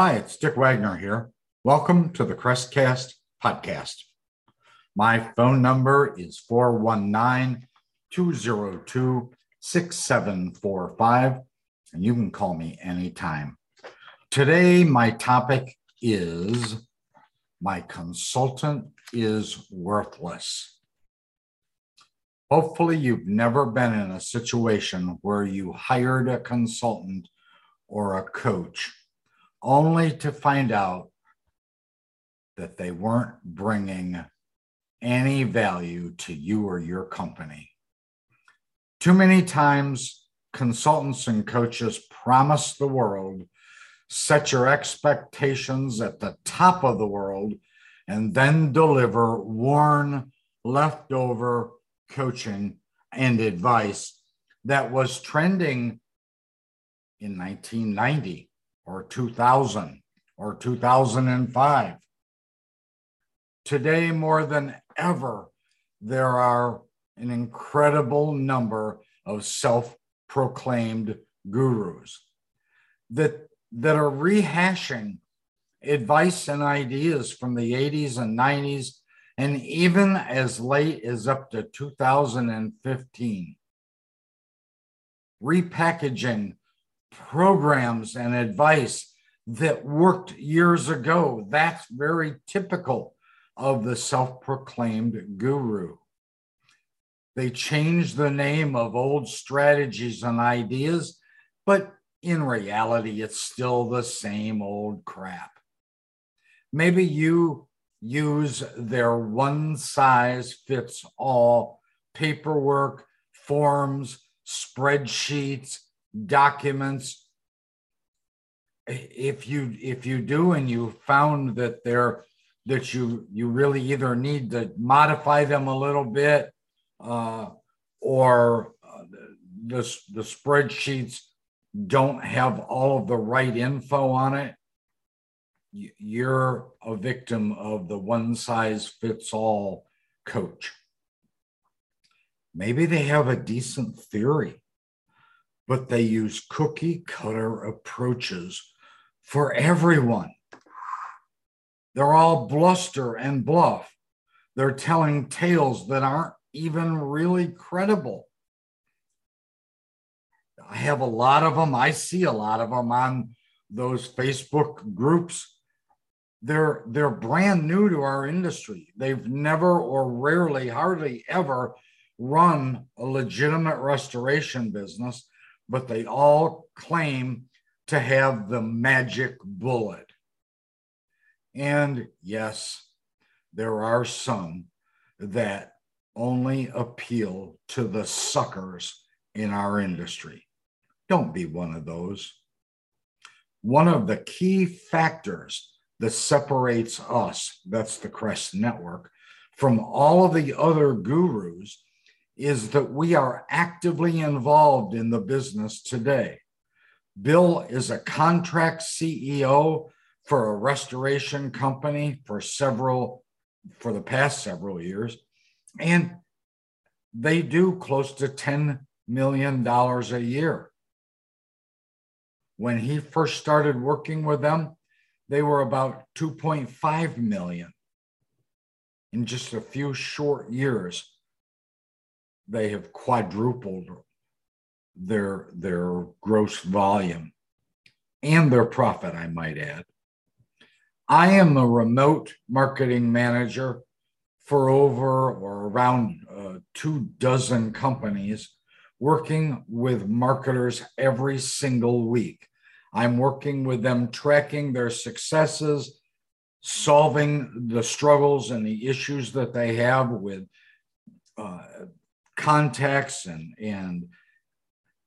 Hi, it's Dick Wagner here. Welcome to the Crestcast podcast. My phone number is 419 202 6745, and you can call me anytime. Today, my topic is My Consultant is Worthless. Hopefully, you've never been in a situation where you hired a consultant or a coach only to find out that they weren't bringing any value to you or your company. Too many times, consultants and coaches promise the world, set your expectations at the top of the world, and then deliver worn, leftover coaching and advice that was trending in 1990 or 2000 or 2005. Today, more than ever, there are an incredible number of self proclaimed gurus that, that are rehashing advice and ideas from the 80s and 90s, and even as late as up to 2015. Repackaging programs and advice that worked years ago. That's very typical of the self proclaimed guru. They change the name of old strategies and ideas, but in reality, it's still the same old crap. Maybe you use their one size fits all paperwork, forms, spreadsheets, documents. If you if you do and you found that they're that you you really either need to modify them a little bit uh, or uh, the, the spreadsheets don't have all of the right info on it you're a victim of the one size fits all coach. Maybe they have a decent theory but they use cookie cutter approaches for everyone. They're all bluster and bluff. They're telling tales that aren't even really credible. I have a lot of them. I see a lot of them on those Facebook groups. They're they're brand new to our industry. They've never or rarely, hardly ever run a legitimate restoration business but they all claim to have the magic bullet. And yes, there are some that only appeal to the suckers in our industry. Don't be one of those. One of the key factors that separates us, that's the Crest Network, from all of the other gurus is that we are actively involved in the business today. Bill is a contract CEO for a restoration company for several, for the past several years. And they do close to $10 million a year. When he first started working with them, they were about 2.5 million in just a few short years they have quadrupled their their gross volume and their profit, I might add. I am a remote marketing manager for over or around uh, two dozen companies, working with marketers every single week. I'm working with them, tracking their successes, solving the struggles and the issues that they have with uh, contacts and, and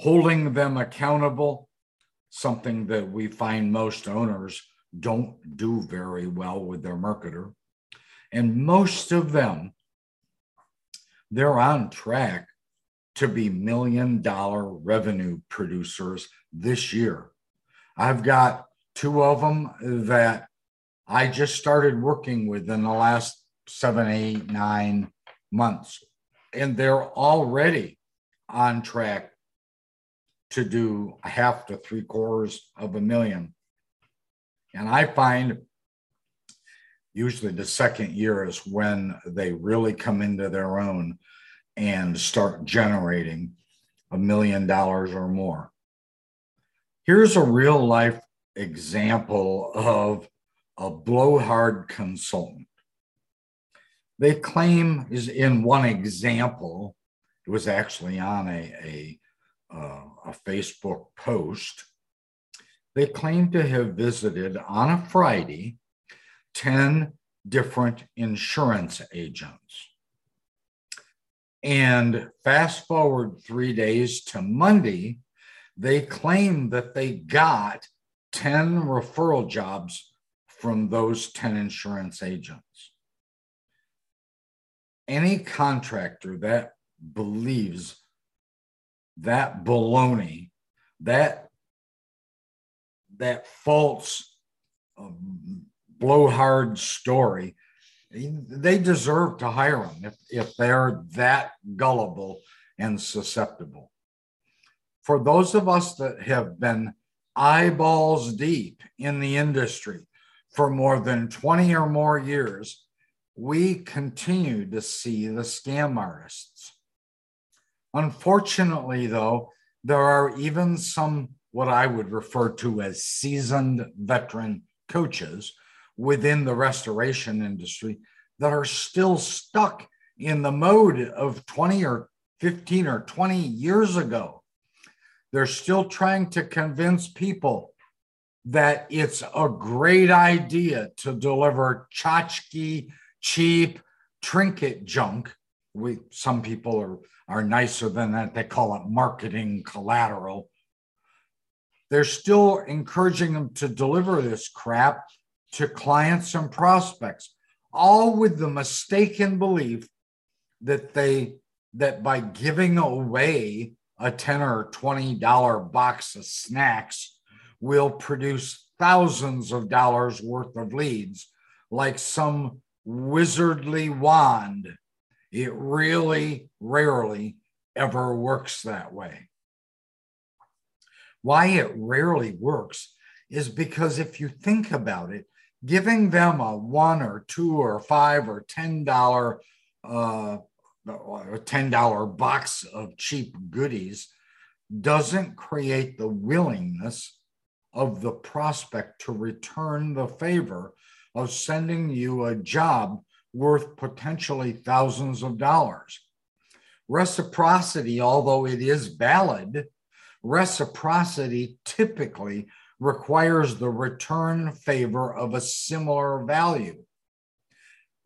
holding them accountable, something that we find most owners don't do very well with their marketer. And most of them, they're on track to be million dollar revenue producers this year. I've got two of them that I just started working with in the last seven, eight, nine months and they're already on track to do a half to three quarters of a million. And I find usually the second year is when they really come into their own and start generating a million dollars or more. Here's a real life example of a blowhard consultant. They claim is in one example, it was actually on a, a, uh, a Facebook post. They claim to have visited on a Friday 10 different insurance agents. And fast forward three days to Monday, they claim that they got 10 referral jobs from those 10 insurance agents. Any contractor that believes that baloney, that, that false um, blowhard story, they deserve to hire them if, if they're that gullible and susceptible. For those of us that have been eyeballs deep in the industry for more than 20 or more years, we continue to see the scam artists. Unfortunately, though, there are even some what I would refer to as seasoned veteran coaches within the restoration industry that are still stuck in the mode of 20 or 15 or 20 years ago. They're still trying to convince people that it's a great idea to deliver tchotchke, cheap trinket junk. We some people are are nicer than that. They call it marketing collateral. They're still encouraging them to deliver this crap to clients and prospects, all with the mistaken belief that they that by giving away a 10 or 20 dollar box of snacks will produce thousands of dollars worth of leads like some wizardly wand. It really rarely ever works that way. Why it rarely works is because if you think about it giving them a one or two or five or ten dollar uh, ten dollar box of cheap goodies doesn't create the willingness of the prospect to return the favor of sending you a job worth potentially thousands of dollars. Reciprocity, although it is valid, reciprocity typically requires the return favor of a similar value.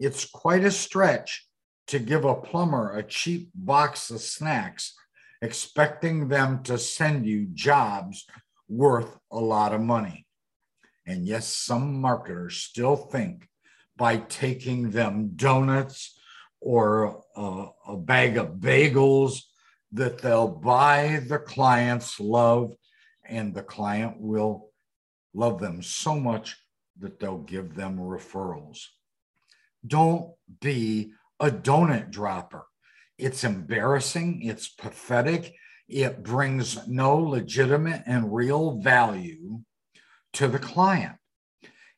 It's quite a stretch to give a plumber a cheap box of snacks, expecting them to send you jobs worth a lot of money. And yes, some marketers still think by taking them donuts or a, a bag of bagels that they'll buy the client's love and the client will love them so much that they'll give them referrals. Don't be a donut dropper. It's embarrassing, it's pathetic, it brings no legitimate and real value to the client.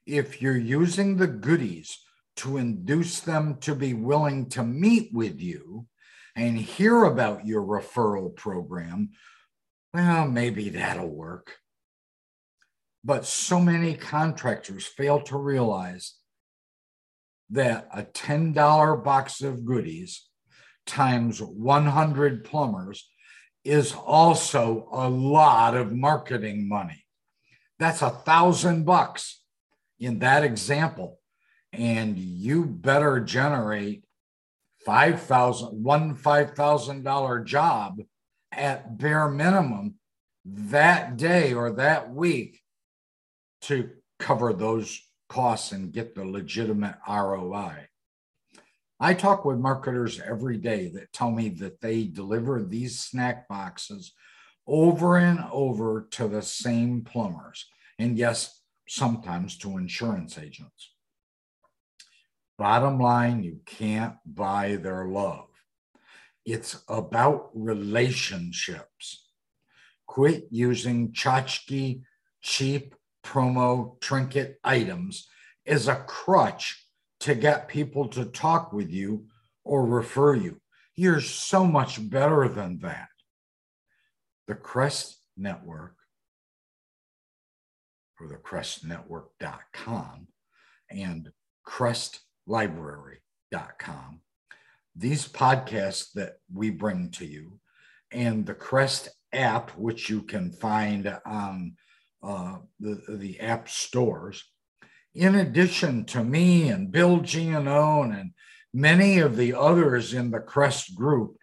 If you're using the goodies to induce them to be willing to meet with you and hear about your referral program, well, maybe that'll work. But so many contractors fail to realize that a $10 box of goodies times 100 plumbers is also a lot of marketing money. That's a thousand bucks in that example. And you better generate five thousand one five thousand dollar job at bare minimum that day or that week to cover those costs and get the legitimate ROI. I talk with marketers every day that tell me that they deliver these snack boxes over and over to the same plumbers. And yes, sometimes to insurance agents. Bottom line, you can't buy their love. It's about relationships. Quit using tchotchke, cheap promo trinket items is a crutch to get people to talk with you or refer you. You're so much better than that. The Crest Network or the crestnetwork.com and crestlibrary.com. These podcasts that we bring to you and the Crest app, which you can find on uh, the, the app stores, in addition to me and Bill Giannone and many of the others in the Crest group,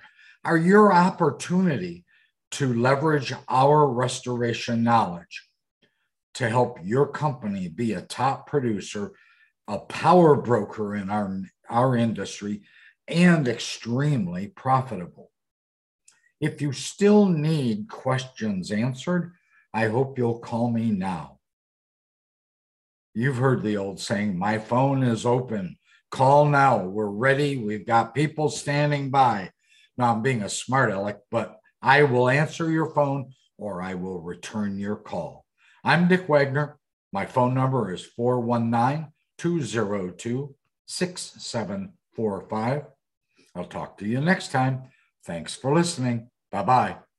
are your opportunity to leverage our restoration knowledge to help your company be a top producer, a power broker in our, our industry, and extremely profitable. If you still need questions answered, I hope you'll call me now. You've heard the old saying, my phone is open. Call now. We're ready. We've got people standing by. Now I'm being a smart aleck, but I will answer your phone or I will return your call. I'm Dick Wagner. My phone number is 419 202 6745. I'll talk to you next time. Thanks for listening. Bye bye.